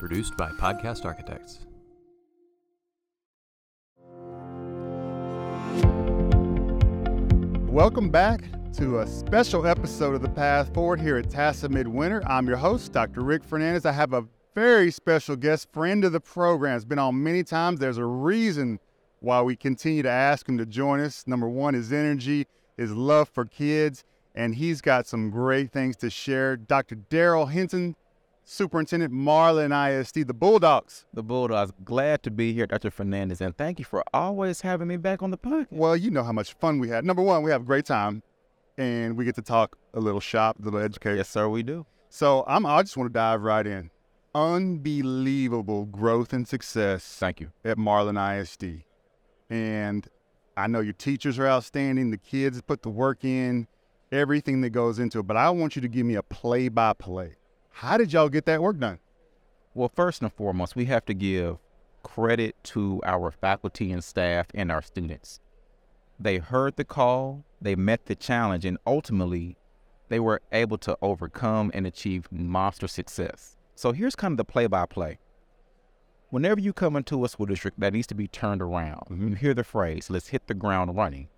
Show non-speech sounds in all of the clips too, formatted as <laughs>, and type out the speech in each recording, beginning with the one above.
Produced by Podcast Architects. Welcome back to a special episode of The Path Forward here at TASA Midwinter. I'm your host, Dr. Rick Fernandez. I have a very special guest, friend of the program. Has been on many times. There's a reason why we continue to ask him to join us. Number one, his energy, his love for kids, and he's got some great things to share. Dr. Darryl Henson, Superintendent Marlin ISD, uh, the Bulldogs. The Bulldogs. Glad to be here, Dr. Fernandez, and thank you for always having me back on the podcast. Well, you know how much fun we had. Number one, we have a great time, and we get to talk a little shop, a little educate. Yes, sir, we do. So I'm. I just want to dive right in. Unbelievable growth and success. Thank you at Marlin ISD, and I know your teachers are outstanding. The kids put the work in, everything that goes into it. But I want you to give me a play-by-play how did y'all get that work done? Well, first and foremost, we have to give credit to our faculty and staff and our students. They heard the call, they met the challenge, and ultimately, they were able to overcome and achieve monster success. So here's kind of the play by play. Whenever you come into a school district that needs to be turned around, you hear the phrase, let's hit the ground running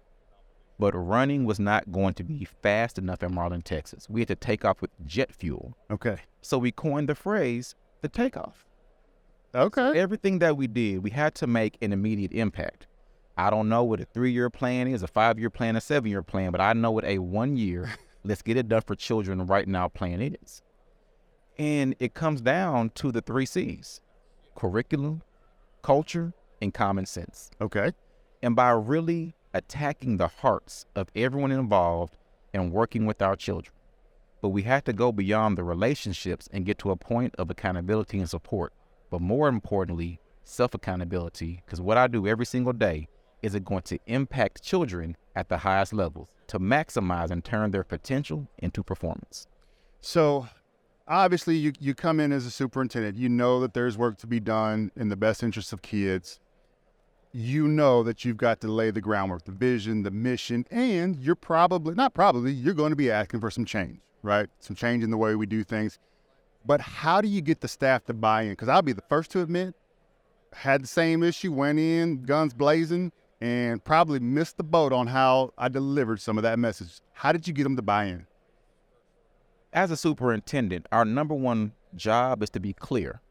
but running was not going to be fast enough in Marlin, Texas. We had to take off with jet fuel. Okay. So we coined the phrase the takeoff. Okay. So everything that we did, we had to make an immediate impact. I don't know what a three year plan is, a five year plan, a seven year plan, but I know what a one year, <laughs> let's get it done for children right now plan is. And it comes down to the three C's curriculum, culture, and common sense. Okay. And by really attacking the hearts of everyone involved and working with our children. But we have to go beyond the relationships and get to a point of accountability and support. But more importantly, self accountability, because what I do every single day is it going to impact children at the highest levels to maximize and turn their potential into performance. So, obviously, you, you come in as a superintendent, you know that there's work to be done in the best interest of kids you know that you've got to lay the groundwork, the vision, the mission, and you're probably, not probably, you're going to be asking for some change, right? Some change in the way we do things. But how do you get the staff to buy in? Because I'll be the first to admit, had the same issue, went in, guns blazing, and probably missed the boat on how I delivered some of that message. How did you get them to buy in? As a superintendent, our number one job is to be clear.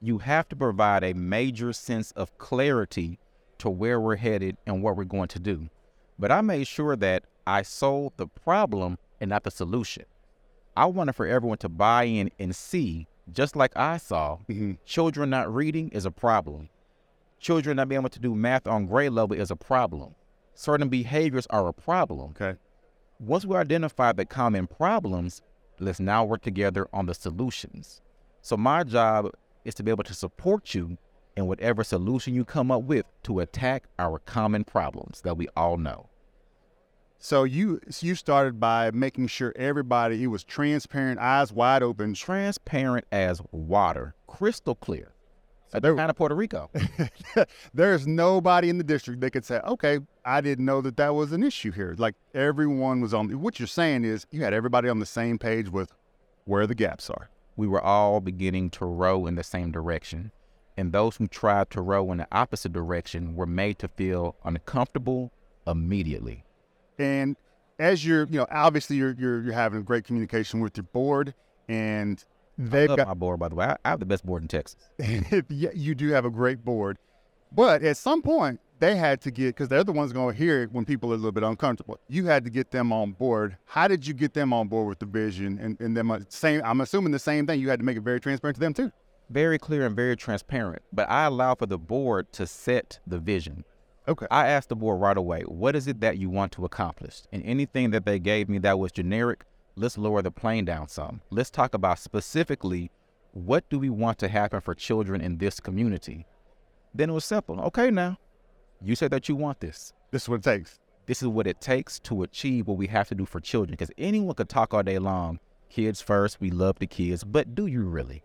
You have to provide a major sense of clarity to where we're headed and what we're going to do. But I made sure that I solved the problem and not the solution. I wanted for everyone to buy in and see, just like I saw, mm-hmm. children not reading is a problem. Children not being able to do math on grade level is a problem. Certain behaviors are a problem. Okay. Once we identify the common problems, let's now work together on the solutions. So my job is to be able to support you and whatever solution you come up with to attack our common problems that we all know. So you you started by making sure everybody it was transparent, eyes wide open, transparent as water, crystal clear. At the kind of Puerto Rico. <laughs> There's nobody in the district that could say, "Okay, I didn't know that that was an issue here." Like everyone was on. What you're saying is you had everybody on the same page with where the gaps are. We were all beginning to row in the same direction and those who tried to row in the opposite direction were made to feel uncomfortable immediately. And as you're, you know, obviously you're you're, you're having great communication with your board, and they've got my board. By the way, I, I have the best board in Texas. <laughs> you do have a great board, but at some point they had to get because they're the ones going to hear it when people are a little bit uncomfortable. You had to get them on board. How did you get them on board with the vision and and them uh, same? I'm assuming the same thing. You had to make it very transparent to them too very clear and very transparent, but I allow for the board to set the vision. Okay. I asked the board right away, what is it that you want to accomplish? And anything that they gave me that was generic, let's lower the plane down some. Let's talk about specifically what do we want to happen for children in this community? Then it was simple. Okay, now, you said that you want this. This is what it takes. This is what it takes to achieve what we have to do for children. Because anyone could talk all day long, kids first, we love the kids, but do you really?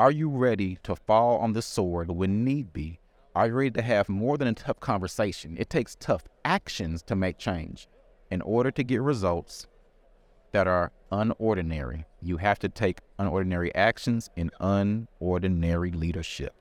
Are you ready to fall on the sword when need be? Are you ready to have more than a tough conversation? It takes tough actions to make change. In order to get results, that are unordinary. You have to take unordinary actions in unordinary leadership.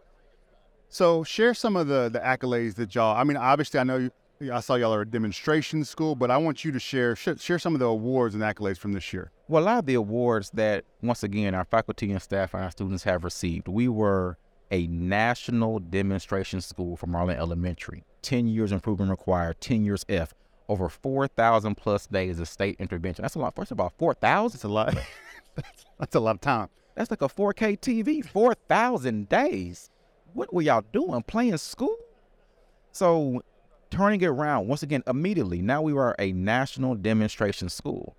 So share some of the the accolades that y'all. I mean, obviously, I know you, I saw y'all are a demonstration school, but I want you to share sh- share some of the awards and accolades from this year. Well, a lot of the awards that, once again, our faculty and staff and our students have received. We were a national demonstration school for Marlin Elementary. 10 years improvement required, 10 years F, over 4,000 plus days of state intervention. That's a lot. First of all, 4,000? That's a lot. <laughs> that's a lot of time. That's like a 4K TV, 4,000 days. What were y'all doing? Playing school? So, turning it around, once again, immediately, now we are a national demonstration school.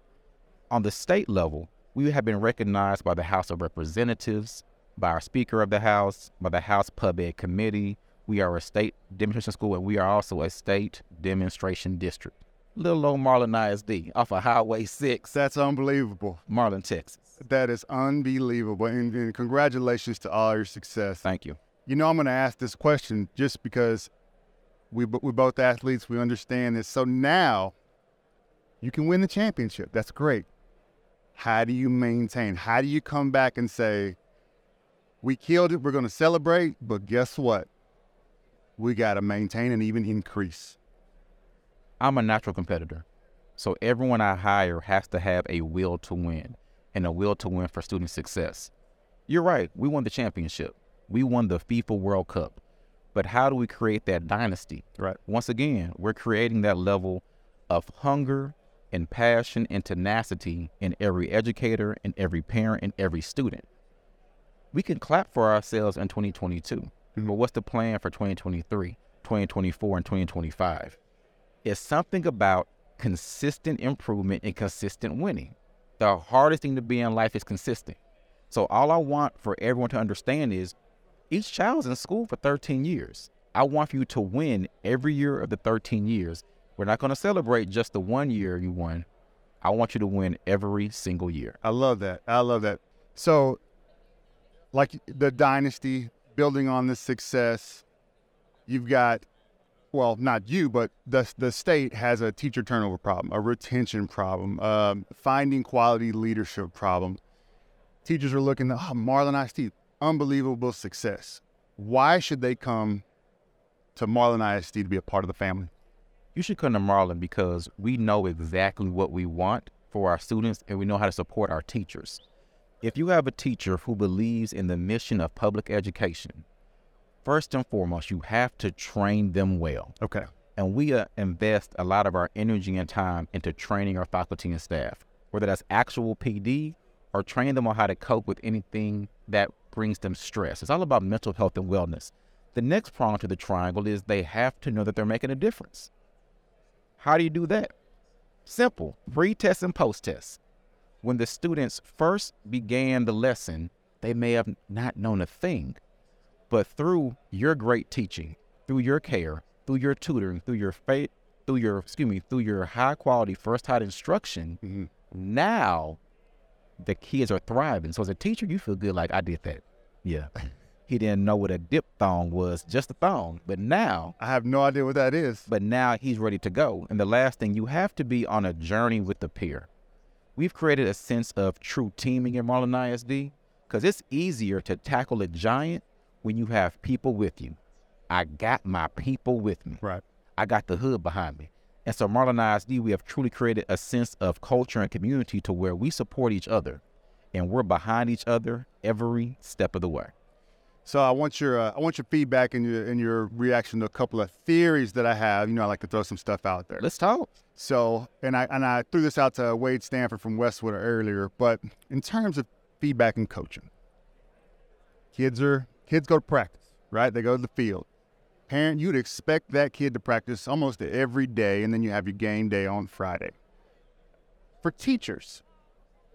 On the state level, we have been recognized by the House of Representatives, by our Speaker of the House, by the House Pub Ed Committee. We are a state demonstration school, and we are also a state demonstration district. Little old Marlin ISD off of Highway 6, That's unbelievable. Marlin, Texas. That is unbelievable. And, and congratulations to all your success. Thank you. You know, I'm going to ask this question just because we we're both athletes. We understand this. So now you can win the championship. That's great. How do you maintain? How do you come back and say, we killed it, we're going to celebrate, but guess what? We got to maintain and even increase. I'm a natural competitor. So everyone I hire has to have a will to win and a will to win for student success. You're right. We won the championship. We won the FIFA World Cup. But how do we create that dynasty? Right. Once again, we're creating that level of hunger and passion and tenacity in every educator and every parent and every student. We can clap for ourselves in 2022, but what's the plan for 2023, 2024, and 2025? It's something about consistent improvement and consistent winning. The hardest thing to be in life is consistent. So all I want for everyone to understand is each child's in school for 13 years. I want you to win every year of the 13 years. We're not going to celebrate just the one year you won. I want you to win every single year. I love that. I love that. So, like the dynasty, building on this success, you've got, well, not you, but the the state has a teacher turnover problem, a retention problem, um, finding quality leadership problem. Teachers are looking, oh, Marlin ISD, unbelievable success. Why should they come to Marlin ISD to be a part of the family? You should come to Marlin because we know exactly what we want for our students and we know how to support our teachers. If you have a teacher who believes in the mission of public education, first and foremost, you have to train them well. Okay. And we uh, invest a lot of our energy and time into training our faculty and staff, whether that's actual PD or training them on how to cope with anything that brings them stress. It's all about mental health and wellness. The next prong to the triangle is they have to know that they're making a difference. How do you do that? Simple pre test and post test. When the students first began the lesson, they may have not known a thing, but through your great teaching, through your care, through your tutoring, through your faith, through your excuse me, through your high quality first taught instruction, Mhm. now the kids are thriving. So as a teacher, you feel good like I did that. Yeah. <laughs> he didn't know what a diphthong was, just a thong. But now I have no idea what that is. but now he's ready to go. And the last thing, you have to be on a journey with the peer. We've created a sense of true teaming in Marlin ISD because it's easier to tackle a giant when you have people with you. I got my people with me. Right. I got the hood behind me. And so Marlin ISD, we have truly created a sense of culture and community to where we support each other and we're behind each other every step of the way. So I want your uh, I want your feedback and your and your reaction to a couple of theories that I have. You know, I like to throw some stuff out there. Let's talk. So, and I and I threw this out to Wade Stanford from Westwood earlier. But in terms of feedback and coaching, kids are kids go to practice, right? They go to the field. Parent, you'd expect that kid to practice almost every day, and then you have your game day on Friday. For teachers,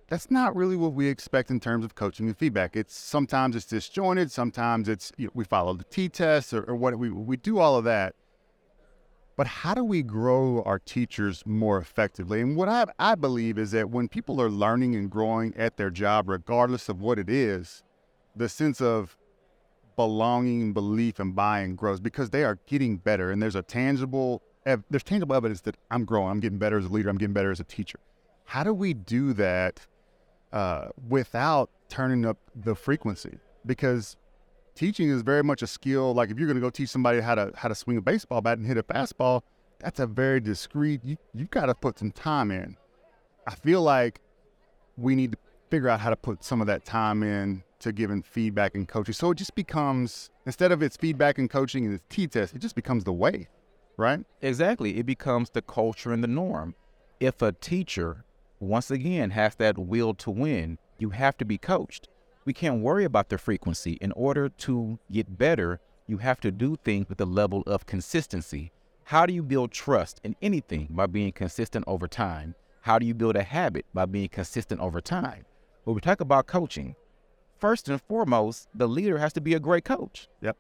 that's not really what we expect in terms of coaching and feedback. It's sometimes it's disjointed, sometimes it's you know, we follow the T-TESS or, or what we we do all of that. But how do we grow our teachers more effectively? And what I, I believe is that when people are learning and growing at their job, regardless of what it is, the sense of belonging, belief, and buying grows because they are getting better. And there's a tangible, there's tangible evidence that I'm growing. I'm getting better as a leader. I'm getting better as a teacher. How do we do that uh, without turning up the frequency? Because teaching is very much a skill. Like if you're going to go teach somebody how to how to swing a baseball bat and hit a fastball, that's a very discreet. You you got to put some time in. I feel like we need to figure out how to put some of that time in to giving feedback and coaching. So it just becomes instead of it's feedback and coaching and it's T-TESS, it just becomes the way, right? Exactly. It becomes the culture and the norm. If a teacher, once again, has that will to win, you have to be coached. We can't worry about the frequency. In order to get better, you have to do things with a level of consistency. How do you build trust in anything? By being consistent over time. How do you build a habit? By being consistent over time. When we talk about coaching, first and foremost, the leader has to be a great coach. Yep.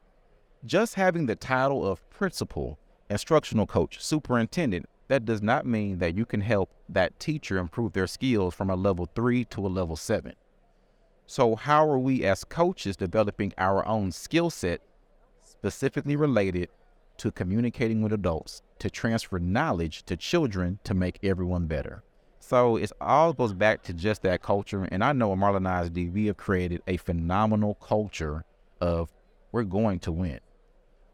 Just having the title of principal, instructional coach, superintendent, that does not mean that you can help that teacher improve their skills from a level three to a level seven. So, how are we as coaches developing our own skill set specifically related to communicating with adults to transfer knowledge to children to make everyone better? So, it all goes back to just that culture. And I know at Marlin ISD, we have created a phenomenal culture of we're going to win.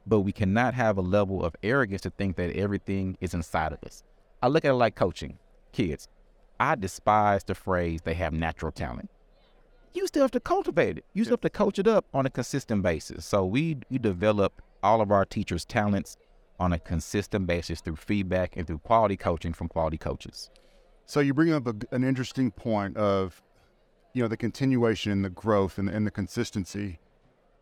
But we cannot have a level of arrogance to think that everything is inside of us. I look at it like coaching kids. I despise the phrase they have natural talent you still have to cultivate it. You still have to coach it up on a consistent basis. So we we develop all of our teachers' talents on a consistent basis through feedback and through quality coaching from quality coaches. So you bring up a, an interesting point of, you know, the continuation and the growth and, and the consistency.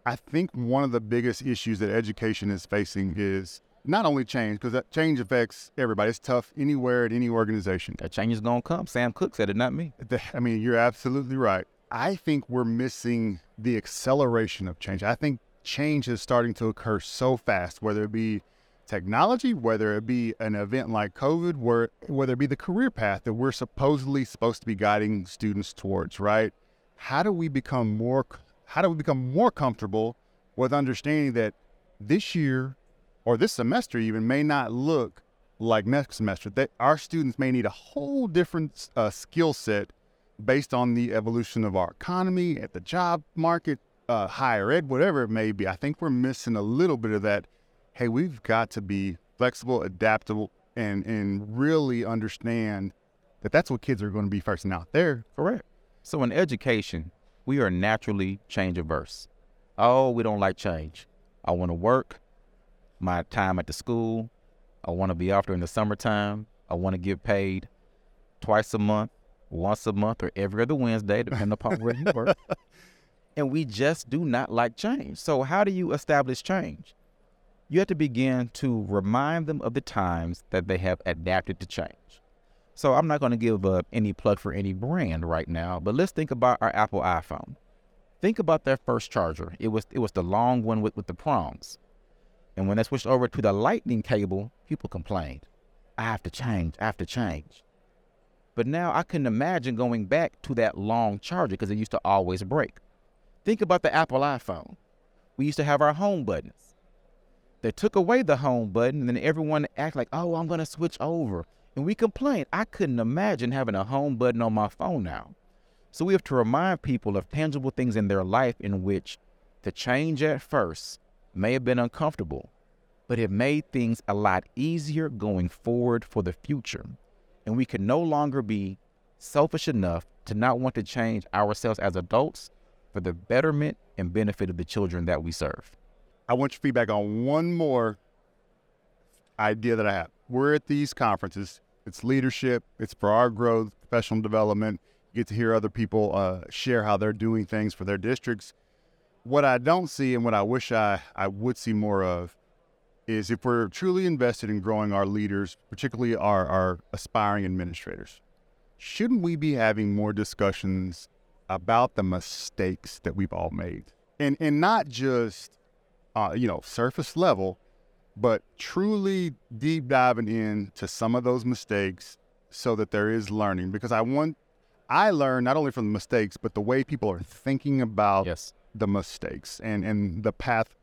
I think one of the biggest issues that education is facing is not only change, because that change affects everybody. It's tough anywhere at any organization. That change is going to come. Sam Cooke said it, not me. I mean, you're absolutely right. I think we're missing the acceleration of change. I think change is starting to occur so fast, whether it be technology, whether it be an event like COVID, where, whether it be the career path that we're supposedly supposed to be guiding students towards, right? How do we become more how do we become more comfortable with understanding that this year or this semester even may not look like next semester that our students may need a whole different uh, skill set based on the evolution of our economy, at the job market, uh, higher ed, whatever it may be. I think we're missing a little bit of that. Hey, we've got to be flexible, adaptable, and and really understand that that's what kids are going to be first and out there. Correct. So in education, we are naturally change averse. Oh, we don't like change. I want to work my time at the school. I want to be off during the summertime. I want to get paid twice a month once a month or every other Wednesday, depending upon where you work. <laughs> And we just do not like change. So, how do you establish change? You have to begin to remind them of the times that they have adapted to change. So, I'm not going to give up any plug for any brand right now, but let's think about our Apple iPhone. Think about their first charger. It was it was the long one with, with the prongs. And when they switched over to the lightning cable, people complained. I have to change, I have to change. But now I couldn't imagine going back to that long charger because it used to always break. Think about the Apple iPhone. We used to have our home buttons. They took away the home button, and then everyone act like, "Oh, I'm gonna switch over," and we complained. I couldn't imagine having a home button on my phone now. So we have to remind people of tangible things in their life in which the change at first may have been uncomfortable, but it made things a lot easier going forward for the future and we can no longer be selfish enough to not want to change ourselves as adults for the betterment and benefit of the children that we serve. I want your feedback on one more idea that I have. We're at these conferences. It's leadership. It's for our growth, professional development. You get to hear other people uh, share how they're doing things for their districts. What I don't see and what I wish I, I would see more of is if we're truly invested in growing our leaders, particularly our, our aspiring administrators, shouldn't we be having more discussions about the mistakes that we've all made? And, and not just, uh, you know, surface level, but truly deep diving into some of those mistakes so that there is learning. Because I want, I learn not only from the mistakes, but the way people are thinking about yes. the mistakes and, and the path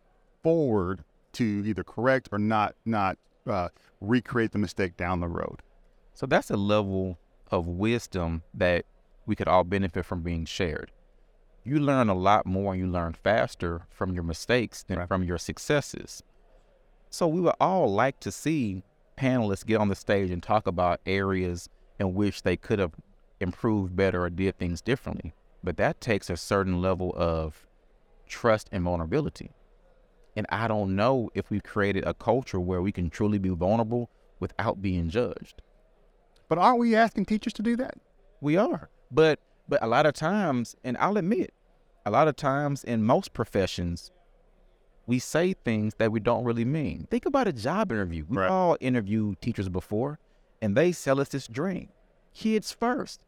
forward to either correct or not not uh, recreate the mistake down the road. So that's a level of wisdom that we could all benefit from being shared. You learn a lot more and you learn faster from your mistakes than Right. from your successes. So we would all like to see panelists get on the stage and talk about areas in which they could have improved better or did things differently. But that takes a certain level of trust and vulnerability. And I don't know if we've created a culture where we can truly be vulnerable without being judged. But aren't we asking teachers to do that? We are. But but a lot of times, and I'll admit, a lot of times in most professions, we say things that we don't really mean. Think about a job interview. We Right. all interviewed teachers before, and they sell us this dream. Kids first.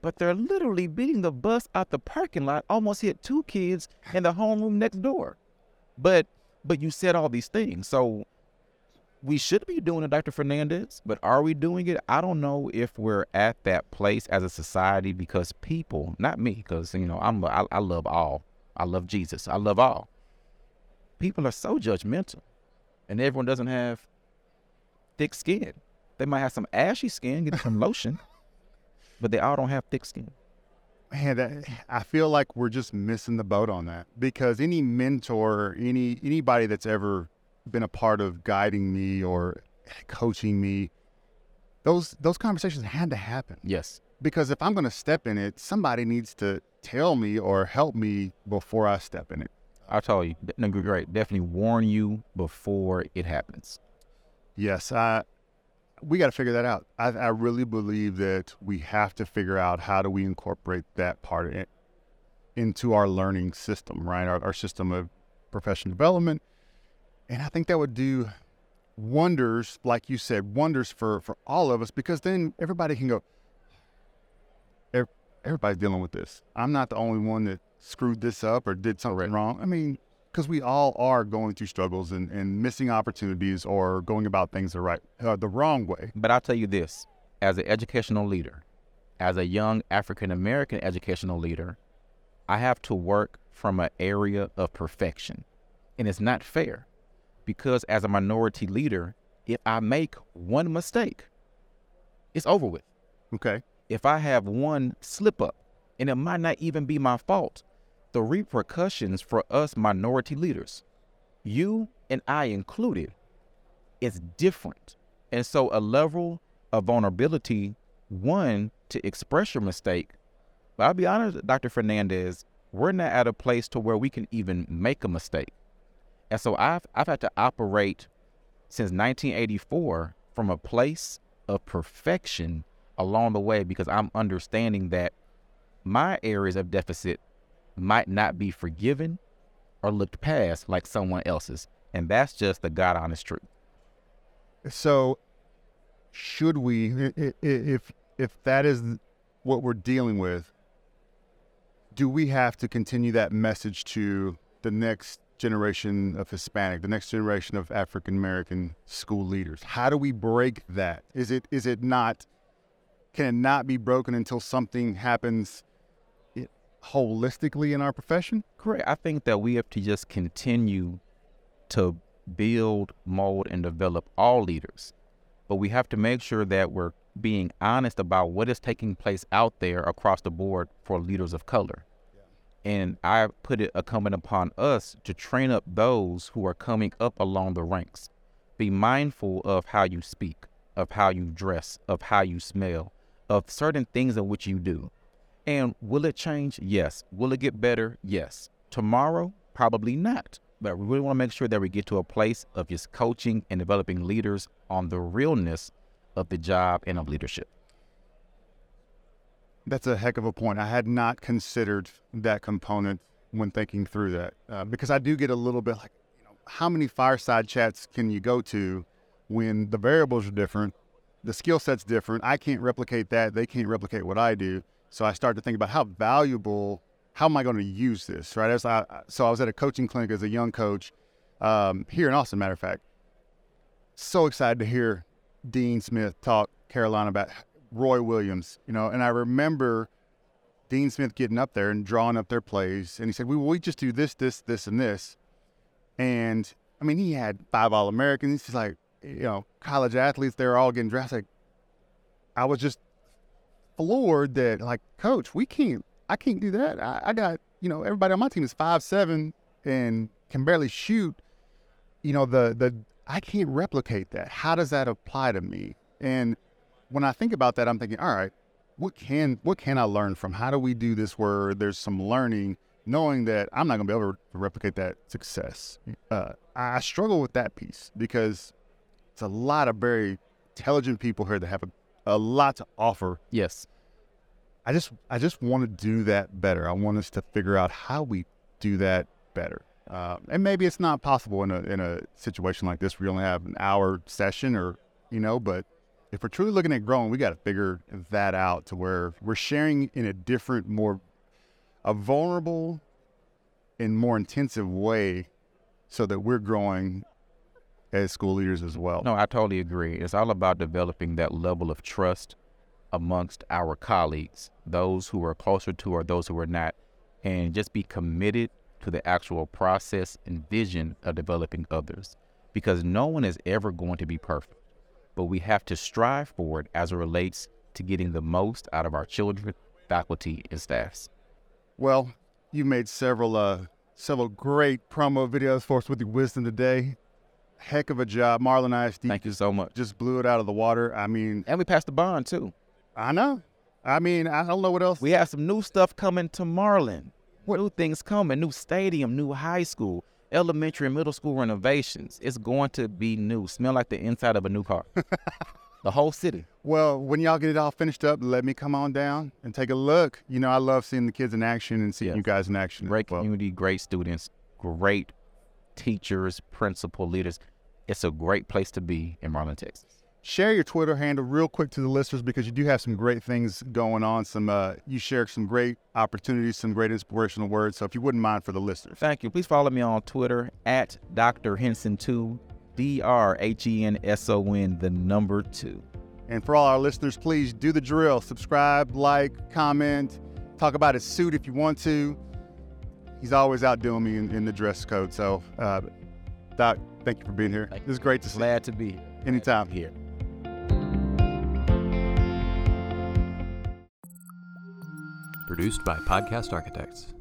But they're literally beating the bus out the parking lot, almost hit two kids in the homeroom next door. But but you said all these things. So we should be doing it, Dr. Fernandez, but are we doing it? I don't know if we're at that place as a society because people, not me, because you know I'm I, I love all, I love Jesus, I love all. People are so judgmental, and everyone doesn't have thick skin. They might have some ashy skin, get some lotion, but they all don't have thick skin. Man, that, I feel like we're just missing the boat on that because any mentor, any anybody that's ever been a part of guiding me or coaching me, those those conversations had to happen Yes, because if I'm going to step in it, somebody needs to tell me or help me before I step in it. I told you, great. Definitely warn you before it happens. Yes, I. We got to figure that out. I, I really believe that we have to figure out how do we incorporate that part it into our learning system, right? Our, our system of professional development, and I think that would do wonders, like you said, wonders for for all of us because then everybody can go. Everybody's dealing with this. I'm not the only one that screwed this up or did something wrong. I mean, because we all are going through struggles and, and missing opportunities or going about things the right, uh, the wrong way. But I'll tell you this as an educational leader, as a young African American educational leader, I have to work from an area of perfection. And it's not fair because as a minority leader, if I make one mistake, it's over with. Okay. If I have one slip up, and it might not even be my fault, the repercussions for us minority leaders, you and I included, is different. And so a level of vulnerability, one, to express your mistake. But I'll be honest, Dr. Fernandez, we're not at a place to where we can even make a mistake. And so I've I've had to operate since 1984 from a place of perfection along the way because I'm understanding that my areas of deficit might not be forgiven or looked past like someone else's. And that's just the God honest truth. So, should we, if if that is what we're dealing with, do we have to continue that message to the next generation of Hispanic, the next generation of African American school leaders? How do we break that? Is it is it not? Can it not be broken until something happens eh, holistically in our profession? Correct. I think that we have to just continue to build, mold, and develop all leaders. But we have to make sure that we're being honest about what is taking place out there across the board for leaders of color. And I put it incumbent upon us to train up those who are coming up along the ranks. Be mindful of how you speak, of how you dress, of how you smell, of certain things in which you do. And will it change? Yes. Will it get better? Yes. Tomorrow? Probably not. But we really want to make sure that we get to a place of just coaching and developing leaders on the realness of the job and of leadership. That's a heck of a point. I had not considered that component when thinking through that uh, because I do get a little bit like, you know, how many fireside chats can you go to when the variables are different, the skill set's different. I can't replicate that. They can't replicate what I do. So I start to think about how valuable. How am I going to use this? Right. As I, so I was at a coaching clinic as a young coach um, here in Austin. Matter of fact, so excited to hear Dean Smith talk Carolina about Roy Williams, you know, and I remember Dean Smith getting up there and drawing up their plays, and he said, "We we just do this, this, this, and this," and I mean, he had five All Americans. He's like, you know, college athletes, they're all getting drafted. Like, I was just floored that like, coach, we can't. I can't do that. I, I got you know everybody on my team is five seven and can barely shoot. You know the the I can't replicate that. How does that apply to me? And when I think about that, I'm thinking, all right, what can what can I learn from? How do we do this where there's some learning, knowing that I'm not going to be able to replicate that success. Uh, I struggle with that piece because it's a lot of very intelligent people here that have a, a lot to offer. Yes. I just I just want to do that better. I want us to figure out how we do that better. Uh, and maybe it's not possible in a in a situation like this. We only have an hour session, or you know, but if we're truly looking at growing, we got to figure that out to where we're sharing in a different, more a vulnerable and more intensive way, so that we're growing as school leaders as well. No, I totally agree. It's all about developing that level of trust amongst our colleagues, those who are closer to or those who are not, and just be committed to the actual process and vision of developing others. Because no one is ever going to be perfect, but we have to strive for it as it relates to getting the most out of our children, faculty, and staffs. Well, you made several uh, several great promo videos for us with your wisdom today. Heck of a job, Marlin ISD. Thank you so much. Just blew it out of the water. I mean, And we passed the bond too. I know. I mean, I don't know what else. We have some new stuff coming to Marlin. New things coming, new stadium, new high school, elementary and middle school renovations. It's going to be new. Smell like the inside of a new car. <laughs> the whole city. Well, when y'all get it all finished up, let me come on down and take a look. You know, I love seeing the kids in action and seeing Yes. you guys in action. Great well. community, great students, great teachers, principal leaders. It's a great place to be in Marlin, Texas. Share your Twitter handle real quick to the listeners because you do have some great things going on. Some uh, you share some great opportunities, some great inspirational words. So if you wouldn't mind for the listeners. Thank you. Please follow me on Twitter at Dr. Henson2, D R H E N S O N, the number two. And for all our listeners, please do the drill. Subscribe, like, comment, talk about his suit if you want to. He's always outdoing me in, in the dress code. So, uh, Doc, thank you for being here. Thank This is great to see. Glad to be here. Anytime. Here. Produced by Podcast Architects.